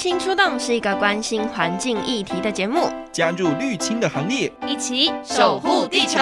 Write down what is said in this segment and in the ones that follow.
青出动是一个关心环境议题的节目，加入绿青的行列，一起守护地球。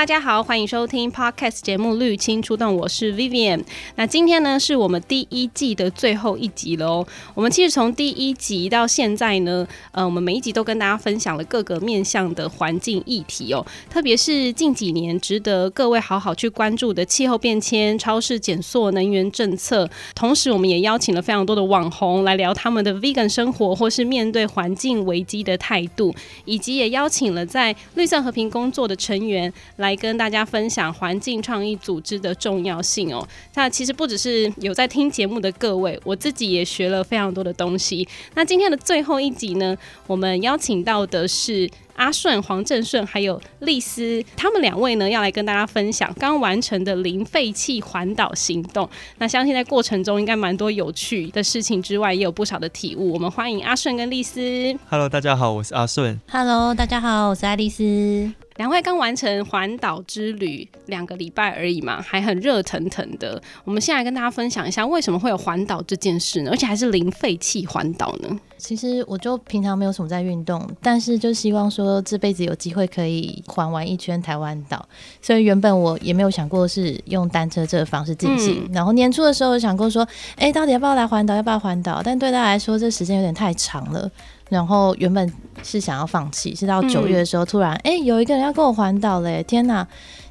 大家好，欢迎收听 Podcast 节目《绿青出动》，我是 Vivian。那今天呢，是我们第一季的最后一集喽。我们其实从第一集到现在呢，呃，我们每一集都跟大家分享了各个面向的环境议题哦，特别是近几年值得各位好好去关注的气候变迁、超市减塑、能源政策。同时，我们也邀请了非常多的网红来聊他们的 Vegan 生活，或是面对环境危机的态度，以及也邀请了在绿色和平工作的成员来。来跟大家分享环境创意组织的重要性哦。那其实不只是有在听节目的各位，我自己也学了非常多的东西。那今天的最后一集呢，我们邀请到的是阿顺、黄正顺还有丽丝，他们两位呢要来跟大家分享刚完成的零废弃环岛行动。那相信在过程中应该蛮多有趣的事情之外，也有不少的体悟。我们欢迎阿顺跟丽丝。Hello，大家好，我是阿顺。Hello，大家好，我是爱丽丝。两位刚完成环岛之旅两个礼拜而已嘛，还很热腾腾的。我们先来跟大家分享一下，为什么会有环岛这件事呢？而且还是零废弃环岛呢？其实我就平常没有什么在运动，但是就希望说这辈子有机会可以环完一圈台湾岛。所以原本我也没有想过是用单车这个方式进行。嗯、然后年初的时候想过说，哎、欸，到底要不要来环岛？要不要环岛？但对他来说，这时间有点太长了。然后原本是想要放弃，是到九月的时候，突然哎、嗯欸，有一个人要跟我环岛嘞！天哪，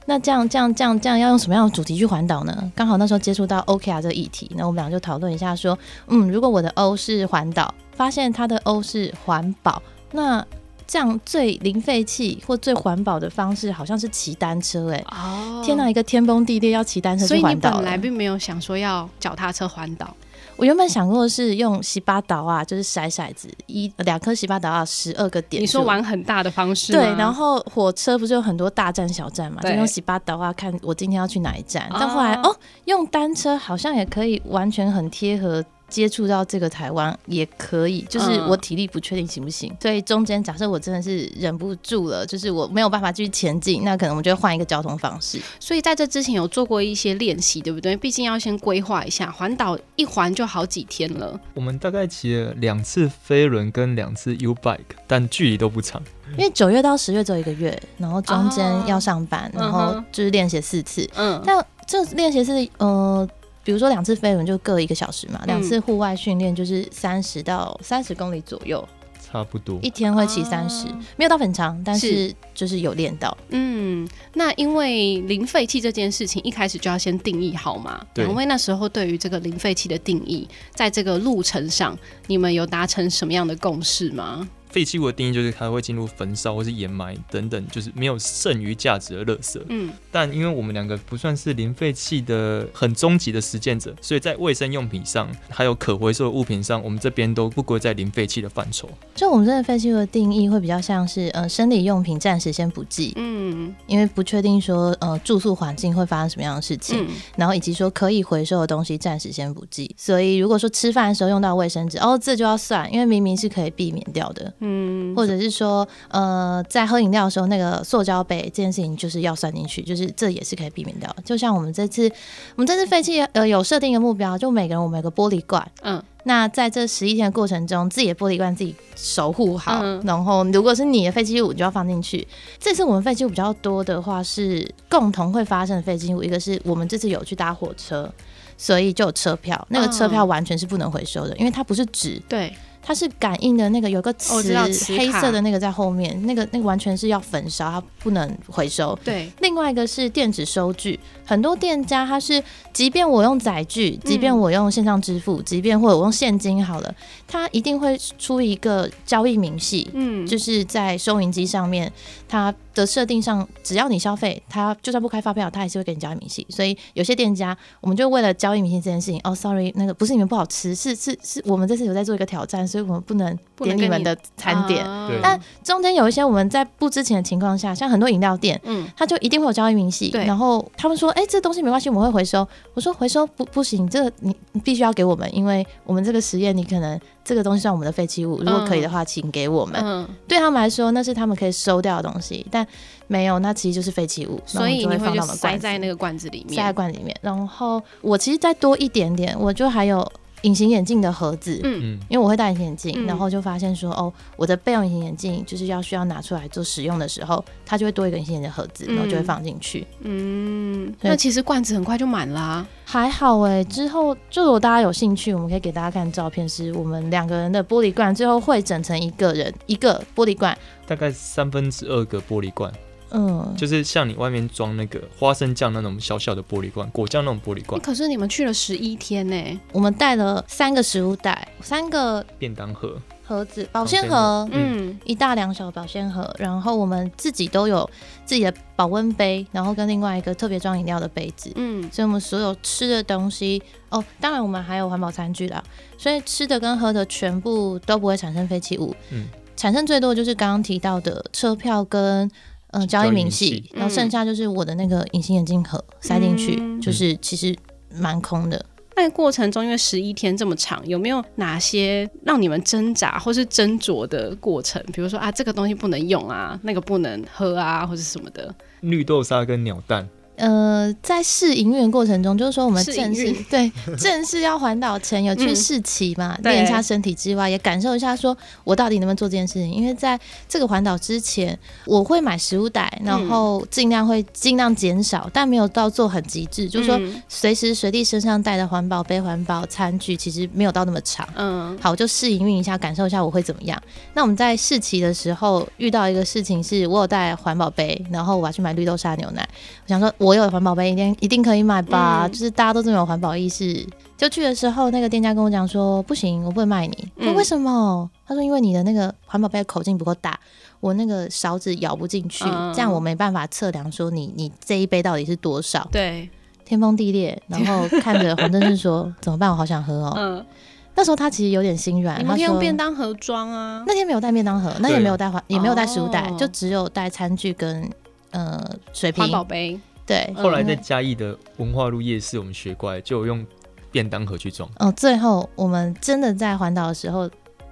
那这样这样这样这样要用什么样的主题去环岛呢？刚好那时候接触到 OKR 这个议题，那我们俩就讨论一下，说，嗯，如果我的 O 是环岛，发现他的 O 是环保，那这样最零废弃或最环保的方式，好像是骑单车哎！哦，天哪，一个天崩地裂要骑单车去环岛，所以你本来并没有想说要脚踏车环岛。我原本想过的是用洗八岛啊，就是骰骰子，一两颗洗八岛啊，十二个点。你说玩很大的方式？对，然后火车不是有很多大站小站嘛，就用洗八岛啊，看我今天要去哪一站。但后来哦，用单车好像也可以完全很贴合。接触到这个台湾也可以，就是我体力不确定行不行，嗯、所以中间假设我真的是忍不住了，就是我没有办法继续前进，那可能我就会换一个交通方式。所以在这之前有做过一些练习，对不对？毕竟要先规划一下，环岛一环就好几天了。我们大概骑了两次飞轮跟两次 U bike，但距离都不长。因为九月到十月只有一个月，然后中间要上班，哦、然后就是练习四次。嗯，但这练习是呃。比如说两次飞轮就各一个小时嘛，两次户外训练就是三十到三十公里左右，差不多。一天会骑三十，没有到很长，但是就是有练到。嗯，那因为零废弃这件事情一开始就要先定义好嘛，对，因为那时候对于这个零废弃的定义，在这个路程上，你们有达成什么样的共识吗？废弃物的定义就是它会进入焚烧或是掩埋等等，就是没有剩余价值的垃圾。嗯，但因为我们两个不算是零废弃的很终极的实践者，所以在卫生用品上还有可回收的物品上，我们这边都不归在零废弃的范畴。就我们这个废弃物的定义会比较像是呃生理用品暂时先不计，嗯，因为不确定说呃住宿环境会发生什么样的事情，嗯、然后以及说可以回收的东西暂时先不计。所以如果说吃饭的时候用到卫生纸，哦，这就要算，因为明明是可以避免掉的。嗯，或者是说，呃，在喝饮料的时候，那个塑胶杯这件事情就是要算进去，就是这也是可以避免掉。的。就像我们这次，我们这次废弃呃有设定一个目标，就每个人我们有个玻璃罐，嗯，那在这十一天的过程中，自己的玻璃罐自己守护好，嗯、然后如果是你的废弃物，你就要放进去。这次我们废弃物比较多的话，是共同会发生的废弃物，一个是我们这次有去搭火车，所以就有车票，那个车票完全是不能回收的，因为它不是纸，对。它是感应的那个，有个磁黑色的那个在后面，那个那个完全是要焚烧，它不能回收。对，另外一个是电子收据，很多店家它是，即便我用载具，即便我用线上支付，嗯、即便或者我用现金好了，它一定会出一个交易明细，嗯，就是在收银机上面，它的设定上，只要你消费，它就算不开发票，它还是会给你交易明细。所以有些店家，我们就为了交易明细这件事情，哦，sorry，那个不是你们不好吃，是是是我们这次有在做一个挑战。所以我们不能点你们的餐点。对。但中间有一些我们在不知情的情况下，像很多饮料店，嗯，他就一定会有交易明细，对。然后他们说，哎，这东西没关系，我们会回收。我说回收不不行，这个你你必须要给我们，因为我们这个实验你可能这个东西算我们的废弃物，如果可以的话，请给我们。嗯。对他们来说，那是他们可以收掉的东西，但没有，那其实就是废弃物，所以就会放到我们塞在那个罐子里面，塞在罐子里面。然后我其实再多一点点，我就还有。隐形眼镜的盒子，嗯，因为我会戴隐形眼镜，嗯、然后就发现说，哦，我的备用隐形眼镜就是要需要拿出来做使用的时候，它就会多一个隐形眼镜的盒子，然后就会放进去。嗯，那其实罐子很快就满啦、啊，还好哎。之后就如果大家有兴趣，我们可以给大家看照片，是我们两个人的玻璃罐，最后会整成一个人一个玻璃罐，大概三分之二个玻璃罐。嗯，就是像你外面装那个花生酱那种小小的玻璃罐，果酱那种玻璃罐。可是你们去了十一天呢，我们带了三个食物袋，三个便当盒。盒子，保鲜盒，嗯，一大两小保鲜盒，然后我们自己都有自己的保温杯，然后跟另外一个特别装饮料的杯子，嗯，所以我们所有吃的东西，哦，当然我们还有环保餐具啦，所以吃的跟喝的全部都不会产生废弃物，嗯，产生最多的就是刚刚提到的车票跟。嗯，交易明细，然后剩下就是我的那个隐形眼镜盒塞进去，嗯、就是其实蛮空的。在过程中，因为十一天这么长，有没有哪些让你们挣扎或是斟酌的过程？比如说啊，这个东西不能用啊，那个不能喝啊，或者什么的。绿豆沙跟鸟蛋。呃，在试营运过程中，就是说我们正式对 正式要环岛前有去试骑嘛，练、嗯、一下身体之外，也感受一下说我到底能不能做这件事情。因为在这个环岛之前，我会买食物袋，然后尽量会尽量减少，但没有到做很极致，就是说随时随地身上带的环保杯、环保餐具，其实没有到那么长。嗯，好，我就试营运一下，感受一下我会怎么样。那我们在试骑的时候遇到一个事情是，我有带环保杯，然后我要去买绿豆沙牛奶，我想说我。我有环保杯，一定一定可以买吧？嗯、就是大家都这么有环保意识。就去的时候，那个店家跟我讲说：“不行，我不会卖你。嗯”为什么？他说：“因为你的那个环保杯的口径不够大，我那个勺子咬不进去，嗯、这样我没办法测量说你你这一杯到底是多少。”对，天崩地裂。然后看着黄正是说：“怎么办？我好想喝哦。嗯”那时候他其实有点心软。他可以用便当盒装啊。那天没有带便当盒，那也没有带环，也没有带食物袋，哦、就只有带餐具跟呃水瓶、环保杯。对，后来在嘉义的文化路夜市，我们学乖，就用便当盒去装。哦，最后我们真的在环岛的时候，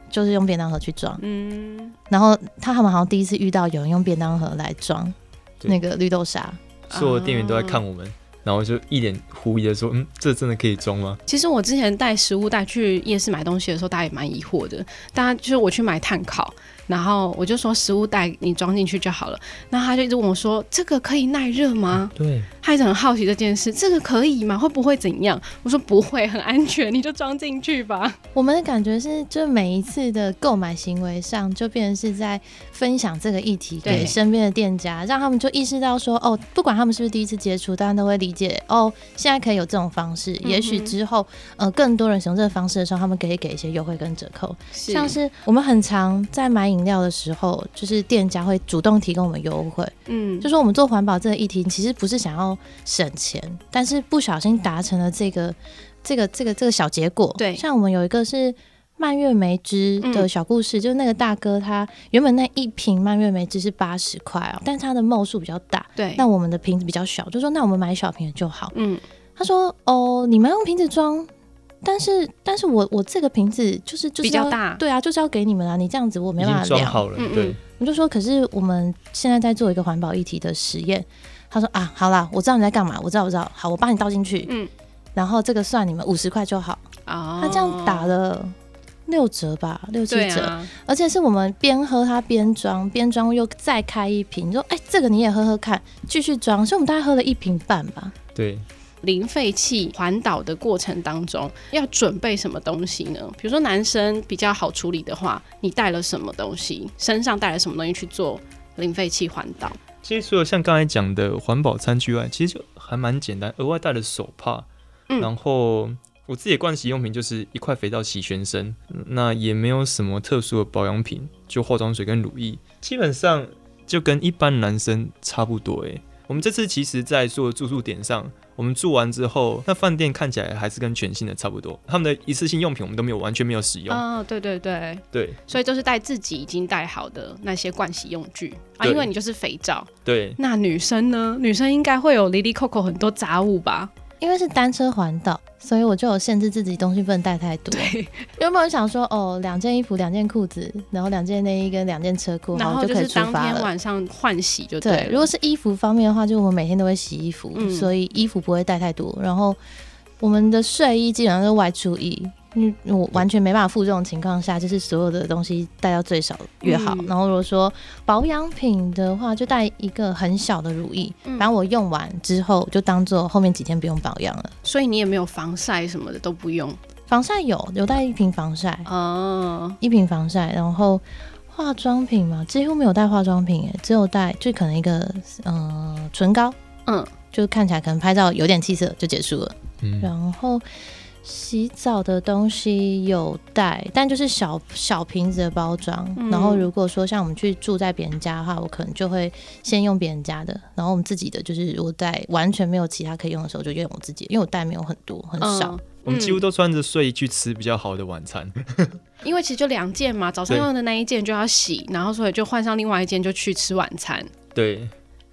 就是用便当盒去装。嗯，然后他们好像第一次遇到有人用便当盒来装那个绿豆沙，所有店员都在看我们，然后就一脸狐疑的说：“嗯，这真的可以装吗？”其实我之前带食物带去夜市买东西的时候，大家也蛮疑惑的。大家就是我去买炭烤。然后我就说食物袋你装进去就好了，然后他就一直问我说：“这个可以耐热吗？”对，他一直很好奇这件事，这个可以吗？会不会怎样？我说不会，很安全，你就装进去吧。我们的感觉是，就每一次的购买行为上，就变成是在分享这个议题给身边的店家，让他们就意识到说：“哦，不管他们是不是第一次接触，大家都会理解哦，现在可以有这种方式。嗯、也许之后，呃，更多人使用这个方式的时候，他们可以给一些优惠跟折扣。像是我们很常在买饮料的时候，就是店家会主动提供我们优惠，嗯，就说我们做环保这个议题，其实不是想要省钱，但是不小心达成了这个这个这个这个小结果。对，像我们有一个是蔓越莓汁的小故事，嗯、就是那个大哥他原本那一瓶蔓越莓汁是八十块哦，但是他的帽数比较大，对，那我们的瓶子比较小，就说那我们买小瓶的就好，嗯，他说哦，你们用瓶子装。但是，但是我我这个瓶子就是就是要比较大，对啊，就是要给你们啊！你这样子我没办法装好了，对。我就说，可是我们现在在做一个环保议题的实验。他说啊，好啦，我知道你在干嘛，我知道，我知道。好，我帮你倒进去，嗯。然后这个算你们五十块就好。哦。他这样打了六折吧，六七折。啊、而且是我们边喝他边装，边装又再开一瓶。你说，哎、欸，这个你也喝喝看，继续装。所以我们大概喝了一瓶半吧。对。零废弃环岛的过程当中，要准备什么东西呢？比如说男生比较好处理的话，你带了什么东西？身上带了什么东西去做零废弃环岛？其实除了像刚才讲的环保餐具外，其实就还蛮简单，额外带了手帕，嗯、然后我自己的盥洗用品就是一块肥皂洗全身，那也没有什么特殊的保养品，就化妆水跟乳液，基本上就跟一般男生差不多。诶，我们这次其实在做住宿点上。我们住完之后，那饭店看起来还是跟全新的差不多。他们的一次性用品我们都没有完全没有使用。哦，对对对对，所以就是带自己已经带好的那些盥洗用具啊，因为你就是肥皂。对。那女生呢？女生应该会有哩哩扣扣很多杂物吧？因为是单车环岛，所以我就有限制自己东西不能带太多。对，原本想说哦，两件衣服、两件裤子，然后两件内衣跟两件车裤，然后就可以出发了。当天晚上换洗就对，对。如果是衣服方面的话，就我们每天都会洗衣服，嗯、所以衣服不会带太多。然后我们的睡衣基本上是外出衣。嗯，我完全没办法负重的情况下，就是所有的东西带到最少越好。嗯、然后如果说保养品的话，就带一个很小的乳液，反正、嗯、我用完之后就当做后面几天不用保养了。所以你也没有防晒什么的都不用？防晒有，有带一瓶防晒哦，一瓶防晒。然后化妆品嘛，几乎没有带化妆品，只有带就可能一个嗯、呃、唇膏，嗯，就看起来可能拍照有点气色就结束了。嗯，然后。洗澡的东西有带，但就是小小瓶子的包装。嗯、然后如果说像我们去住在别人家的话，我可能就会先用别人家的，然后我们自己的就是如果在完全没有其他可以用的时候，就用我自己，因为我带没有很多，很少。嗯、我们几乎都穿着睡衣去吃比较好的晚餐，因为其实就两件嘛，早上用的那一件就要洗，然后所以就换上另外一件就去吃晚餐。对。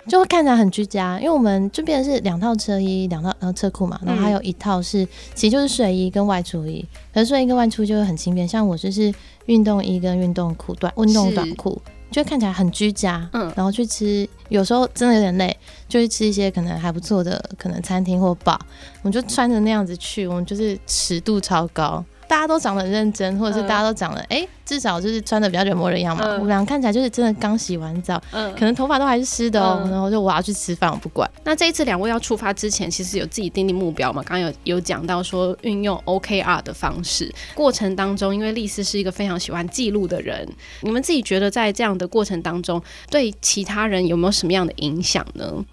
就会看起来很居家，因为我们这边是两套车衣，两套呃车库嘛，然后还有一套是、嗯、其实就是睡衣跟外出衣，可是睡衣跟外出就会很轻便，像我就是运动衣跟运动裤短运动短裤，就会看起来很居家。嗯，然后去吃，有时候真的有点累，就去吃一些可能还不错的可能餐厅或 bar，我们就穿着那样子去，我们就是尺度超高。大家都长得很认真，或者是大家都长得哎、至少就是穿的比较人模人样嘛。呃、我们俩看起来就是真的刚洗完澡，可能头发都还是湿的哦。呃、然后就我要去吃饭，我不管。那这一次两位要出发之前，其实有自己定定目标嘛？刚刚有有讲到说运用 OKR 的方式，过程当中，因为丽丝是一个非常喜欢记录的人，你们自己觉得在这样的过程当中，对其他人有没有什么样的影响呢？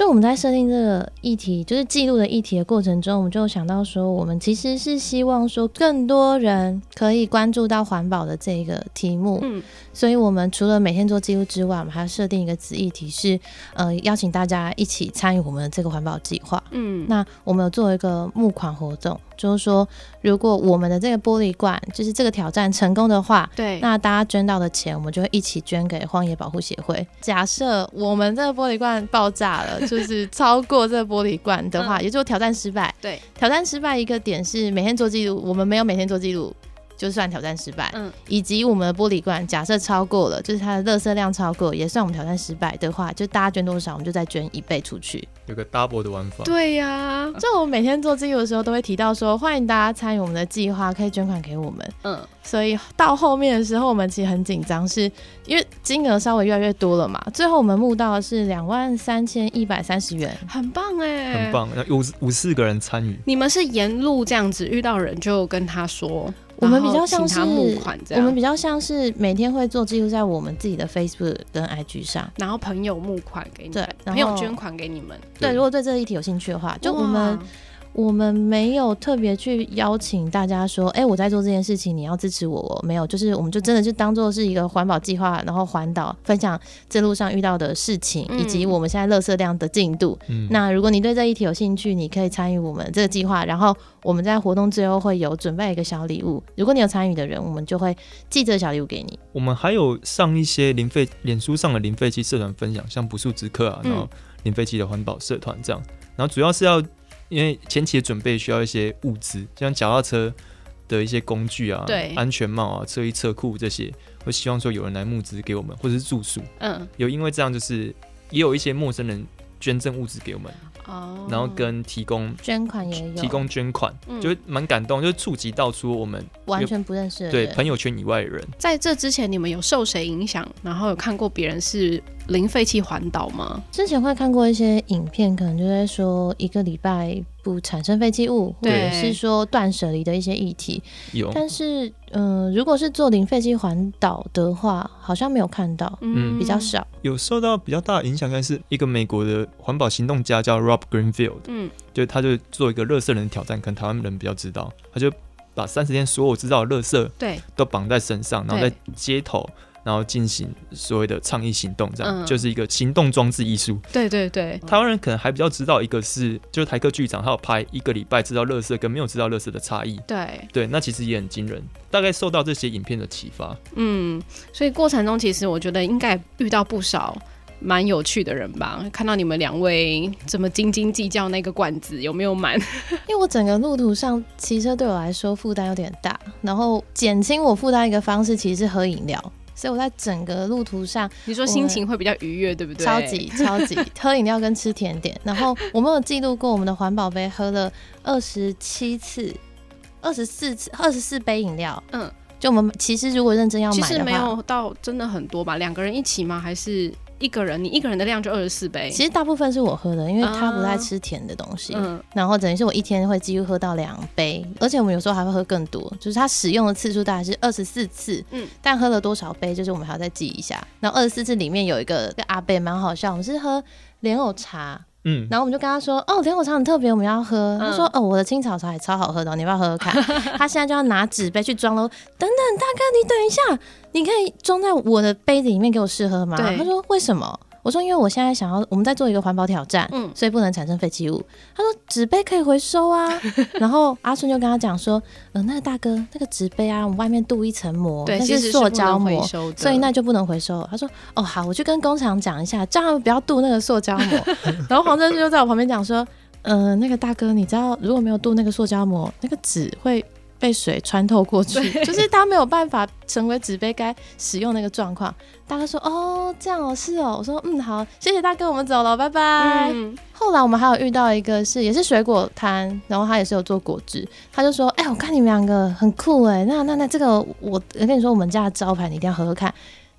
就我们在设定这个议题，就是记录的议题的过程中，我们就想到说，我们其实是希望说更多人可以关注到环保的这个题目。嗯，所以我们除了每天做记录之外，我们还要设定一个子议题是，是呃邀请大家一起参与我们的这个环保计划。嗯，那我们有做一个募款活动。就是说，如果我们的这个玻璃罐，就是这个挑战成功的话，对，那大家捐到的钱，我们就会一起捐给荒野保护协会。假设我们这个玻璃罐爆炸了，就是超过这个玻璃罐的话，嗯、也就挑战失败。对，挑战失败一个点是每天做记录，我们没有每天做记录。就算挑战失败，嗯，以及我们的玻璃罐假设超过了，就是它的垃圾量超过，也算我们挑战失败的话，就大家捐多少，我们就再捐一倍出去，有个 double 的玩法。对呀、啊，就我们每天做记录的时候，都会提到说，欢迎大家参与我们的计划，可以捐款给我们。嗯，所以到后面的时候，我们其实很紧张，是因为金额稍微越来越多了嘛。最后我们募到的是两万三千一百三十元，很棒哎，很棒，有五五四个人参与。你们是沿路这样子遇到人就跟他说。我们比较像是，我们比较像是每天会做记录在我们自己的 Facebook 跟 IG 上，然后朋友募款给你们，对，朋友捐款给你们，对，如果对这个议题有兴趣的话，就我们。我们没有特别去邀请大家说，哎、欸，我在做这件事情，你要支持我。没有，就是我们就真的就当做是一个环保计划，然后环岛分享这路上遇到的事情，以及我们现在垃圾量的进度。嗯、那如果你对这一题有兴趣，你可以参与我们这个计划。然后我们在活动最后会有准备一个小礼物，如果你有参与的人，我们就会寄这个小礼物给你。我们还有上一些零废脸书上的零废弃社团分享，像不速之客啊，然后零废弃的环保社团这样，然后主要是要。因为前期的准备需要一些物资，像脚踏车的一些工具啊，对，安全帽啊，车衣车库这些，我希望说有人来募资给我们，或者是住宿。嗯，有因为这样就是也有一些陌生人捐赠物资给我们。哦，然后跟提供捐款也有提供捐款，嗯、就蛮感动，就触及到出我们完全不认识的对朋友圈以外的人。在这之前，你们有受谁影响？然后有看过别人是零废弃环岛吗？之前会看过一些影片，可能就在说一个礼拜不产生废弃物，对或者是说断舍离的一些议题。有，但是嗯、呃，如果是做零废弃环岛的话，好像没有看到，嗯，比较少。有受到比较大的影响，应该是一个美国的环保行动家叫 Rob。Greenfield，嗯，就他就做一个垃圾人的挑战，可能台湾人比较知道，他就把三十天所有知道的垃圾，对，都绑在身上，然后在街头然后进行所谓的倡议行动，这样、嗯、就是一个行动装置艺术。对对对，台湾人可能还比较知道一个是，就是台客剧场，他有拍一个礼拜知道乐色跟没有知道乐色的差异。对对，那其实也很惊人。大概受到这些影片的启发，嗯，所以过程中其实我觉得应该遇到不少蛮有趣的人吧。看到你们两位怎么斤斤计较那个罐子有没有满，因为我整个路途上骑车对我来说负担有点大，然后减轻我负担一个方式其实是喝饮料。所以我在整个路途上，你说心情会比较愉悦，对不对？超级超级 喝饮料跟吃甜点，然后我们有记录过我们的环保杯喝了二十七次、二十四次、二十四杯饮料。嗯，就我们其实如果认真要买的话，其实没有到真的很多吧？两个人一起吗？还是？一个人，你一个人的量就二十四杯。其实大部分是我喝的，因为他不太吃甜的东西。嗯，然后等于是我一天会几乎喝到两杯，而且我们有时候还会喝更多，就是他使用的次数大概是二十四次。嗯，但喝了多少杯，就是我们还要再记一下。然后二十四次里面有一个跟阿贝蛮好笑，我们是喝莲藕茶。嗯，然后我们就跟他说，哦，莲藕茶很特别，我们要喝。他说，哦，我的青草茶也超好喝的，你要不要喝喝看？他现在就要拿纸杯去装喽。等等，大哥，你等一下，你可以装在我的杯子里面给我试喝吗？他说，为什么？我说，因为我现在想要，我们在做一个环保挑战，嗯，所以不能产生废弃物。他说纸杯可以回收啊，然后阿顺就跟他讲说，嗯、呃，那个大哥，那个纸杯啊，我们外面镀一层膜，那是塑胶膜，所以那就不能回收。他说，哦，好，我去跟工厂讲一下，叫他们不要镀那个塑胶膜。然后黄正旭就在我旁边讲说，嗯、呃，那个大哥，你知道如果没有镀那个塑胶膜，那个纸会。被水穿透过去，就是它没有办法成为纸杯该使用那个状况。大哥说：“哦，这样哦，是哦。”我说：“嗯，好，谢谢大哥，我们走了，拜拜。嗯”后来我们还有遇到一个是也是水果摊，然后他也是有做果汁，他就说：“哎、欸，我看你们两个很酷哎，那那那这个我我跟你说，我们家的招牌你一定要喝喝看。”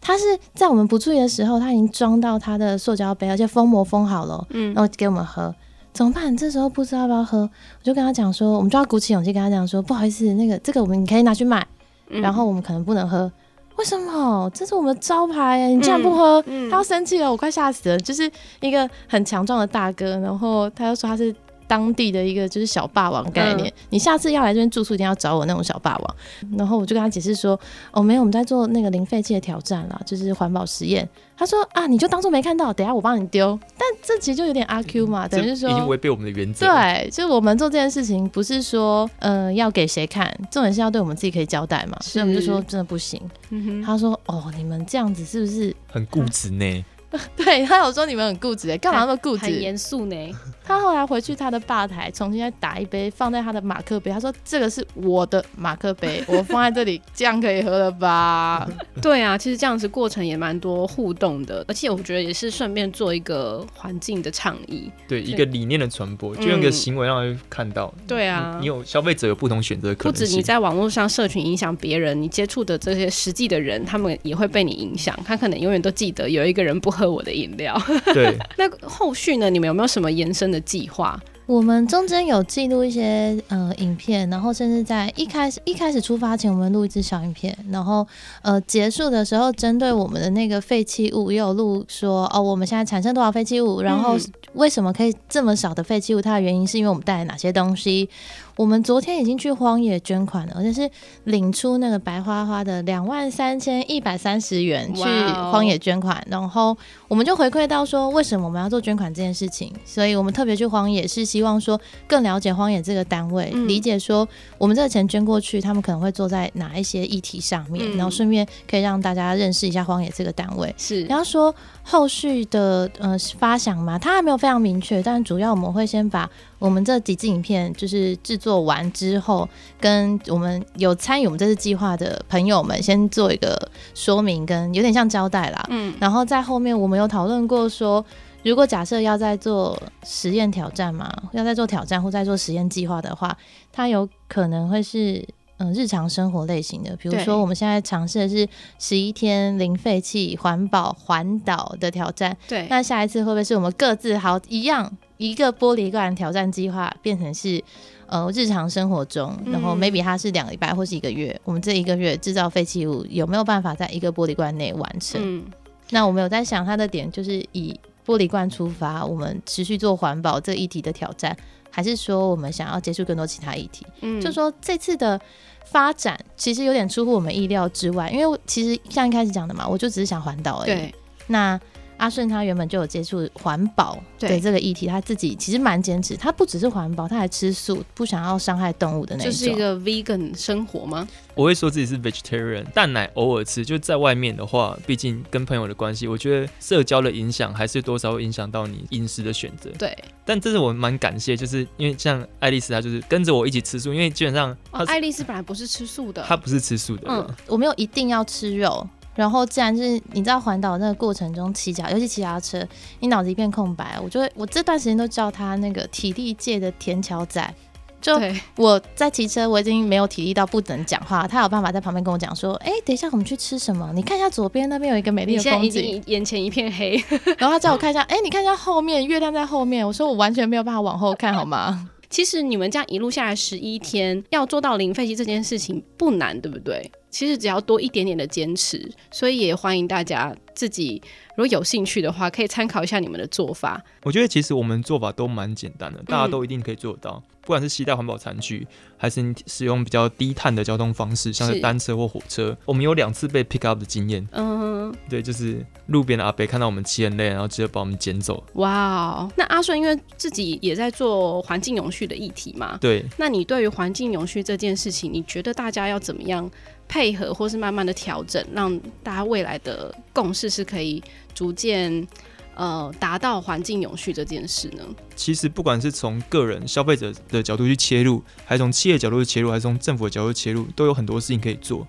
他是在我们不注意的时候，他已经装到他的塑胶杯，而且封膜封好了，嗯，然后给我们喝。怎么办？这时候不知道要不要喝，我就跟他讲说，我们就要鼓起勇气跟他讲说，不好意思，那个这个我们你可以拿去买，嗯、然后我们可能不能喝。为什么？这是我们招牌，你竟然不喝，嗯嗯、他要生气了，我快吓死了。就是一个很强壮的大哥，然后他又说他是。当地的一个就是小霸王概念，嗯、你下次要来这边住宿，一定要找我那种小霸王。然后我就跟他解释说，哦，没有，我们在做那个零废弃的挑战啦，就是环保实验。他说啊，你就当做没看到，等下我帮你丢。但这其实就有点阿 Q 嘛，嗯、等于说已经违背我们的原则。对，就是我们做这件事情，不是说呃要给谁看，重点是要对我们自己可以交代嘛。所以我们就说真的不行。嗯、他说哦，你们这样子是不是很固执呢？对，他有说你们很固执，干嘛那么固执？很严肃呢。他后来回去他的吧台，重新再打一杯，放在他的马克杯。他说：“这个是我的马克杯，我放在这里，这样可以喝了吧？”对啊，其实这样子过程也蛮多互动的，而且我觉得也是顺便做一个环境的倡议，对，对一个理念的传播，就用一个行为让人看到。嗯、对啊，你有消费者有不同选择可能性，不止你在网络上社群影响别人，你接触的这些实际的人，他们也会被你影响。他可能永远都记得有一个人不喝我的饮料。对，那后续呢？你们有没有什么延伸的计划？我们中间有记录一些呃影片，然后甚至在一开始一开始出发前，我们录一支小影片，然后呃结束的时候，针对我们的那个废弃物，也有录说哦，我们现在产生多少废弃物，然后为什么可以这么少的废弃物？它的原因是因为我们带来哪些东西？我们昨天已经去荒野捐款了，而且是领出那个白花花的两万三千一百三十元去荒野捐款然后我们就回馈到说，为什么我们要做捐款这件事情？所以我们特别去荒野，是希望说更了解荒野这个单位，嗯、理解说我们这个钱捐过去，他们可能会做在哪一些议题上面，嗯、然后顺便可以让大家认识一下荒野这个单位。是，然后说后续的呃发想嘛，它还没有非常明确，但主要我们会先把。我们这几支影片就是制作完之后，跟我们有参与我们这次计划的朋友们先做一个说明，跟有点像交代啦。嗯，然后在后面我们有讨论过说，如果假设要在做实验挑战嘛，要在做挑战或在做实验计划的话，它有可能会是嗯日常生活类型的，比如说我们现在尝试的是十一天零废弃环保环岛的挑战。对，那下一次会不会是我们各自好一样？一个玻璃罐挑战计划变成是呃日常生活中，然后 maybe 它是两个礼拜或是一个月，我们这一个月制造废弃物有没有办法在一个玻璃罐内完成？嗯，那我们有在想它的点就是以玻璃罐出发，我们持续做环保这一题的挑战，还是说我们想要接触更多其他议题？嗯，就说这次的发展其实有点出乎我们意料之外，因为其实像一开始讲的嘛，我就只是想环岛而已。对，那。阿顺他原本就有接触环保对这个议题，他自己其实蛮坚持。他不只是环保，他还吃素，不想要伤害动物的那种。就是一个 vegan 生活吗？我会说自己是 vegetarian，蛋奶偶尔吃。就在外面的话，毕竟跟朋友的关系，我觉得社交的影响还是多少会影响到你饮食的选择。对，但这是我蛮感谢，就是因为像爱丽丝，她就是跟着我一起吃素，因为基本上，哦，爱丽丝本来不是吃素的，她不是吃素的。嗯，我没有一定要吃肉。然后，自然是你知道环岛那个过程中骑脚，尤其骑脚踏车，你脑子一片空白。我就会，我这段时间都叫他那个体力界的田桥仔。就我在骑车，我已经没有体力到不能讲话，他有办法在旁边跟我讲说：“哎，等一下我们去吃什么？你看一下左边那边有一个美丽的风景，眼前一片黑。”然后他叫我看一下，哎，你看一下后面，月亮在后面。我说我完全没有办法往后看，好吗？其实你们这样一路下来十一天，要做到零废弃这件事情不难，对不对？其实只要多一点点的坚持，所以也欢迎大家自己如果有兴趣的话，可以参考一下你们的做法。我觉得其实我们做法都蛮简单的，大家都一定可以做得到。嗯、不管是携带环保餐具，还是你使用比较低碳的交通方式，像是单车或火车，我们有两次被 pick up 的经验。嗯，对，就是路边的阿伯看到我们骑很累，然后直接把我们捡走。哇，那阿顺因为自己也在做环境永续的议题嘛，对。那你对于环境永续这件事情，你觉得大家要怎么样？配合或是慢慢的调整，让大家未来的共识是可以逐渐呃达到环境永续这件事呢？其实不管是从个人消费者的角度去切入，还是从企业角度去切入，还是从政府的角度切入，都有很多事情可以做。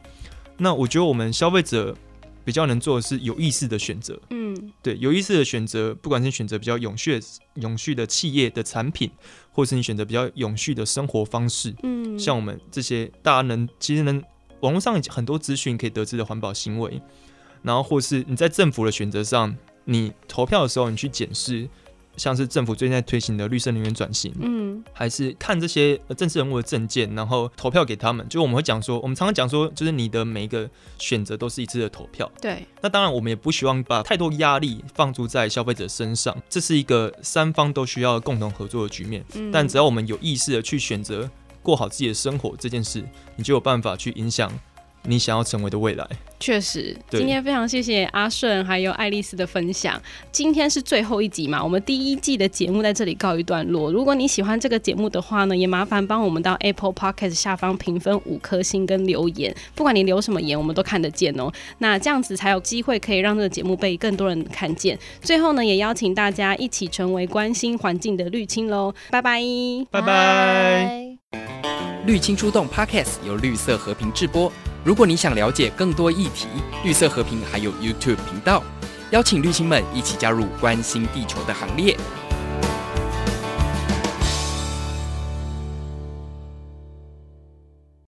那我觉得我们消费者比较能做的是有意识的选择。嗯，对，有意识的选择，不管是选择比较永续的永续的企业的产品，或是你选择比较永续的生活方式。嗯，像我们这些大家能其实能。网络上很多资讯可以得知的环保行为，然后或是你在政府的选择上，你投票的时候，你去检视，像是政府最近在推行的绿色能源转型，嗯，还是看这些政治人物的证件，然后投票给他们。就我们会讲说，我们常常讲说，就是你的每一个选择都是一次的投票。对。那当然，我们也不希望把太多压力放诸在消费者身上，这是一个三方都需要共同合作的局面。嗯。但只要我们有意识的去选择。过好自己的生活这件事，你就有办法去影响你想要成为的未来。确实，今天非常谢谢阿顺还有爱丽丝的分享。今天是最后一集嘛，我们第一季的节目在这里告一段落。如果你喜欢这个节目的话呢，也麻烦帮我们到 Apple Podcast 下方评分五颗星跟留言，不管你留什么言，我们都看得见哦。那这样子才有机会可以让这个节目被更多人看见。最后呢，也邀请大家一起成为关心环境的绿青喽！拜拜，拜拜。绿青出动 Podcast 由绿色和平制播。如果你想了解更多议题，绿色和平还有 YouTube 频道，邀请绿青们一起加入关心地球的行列。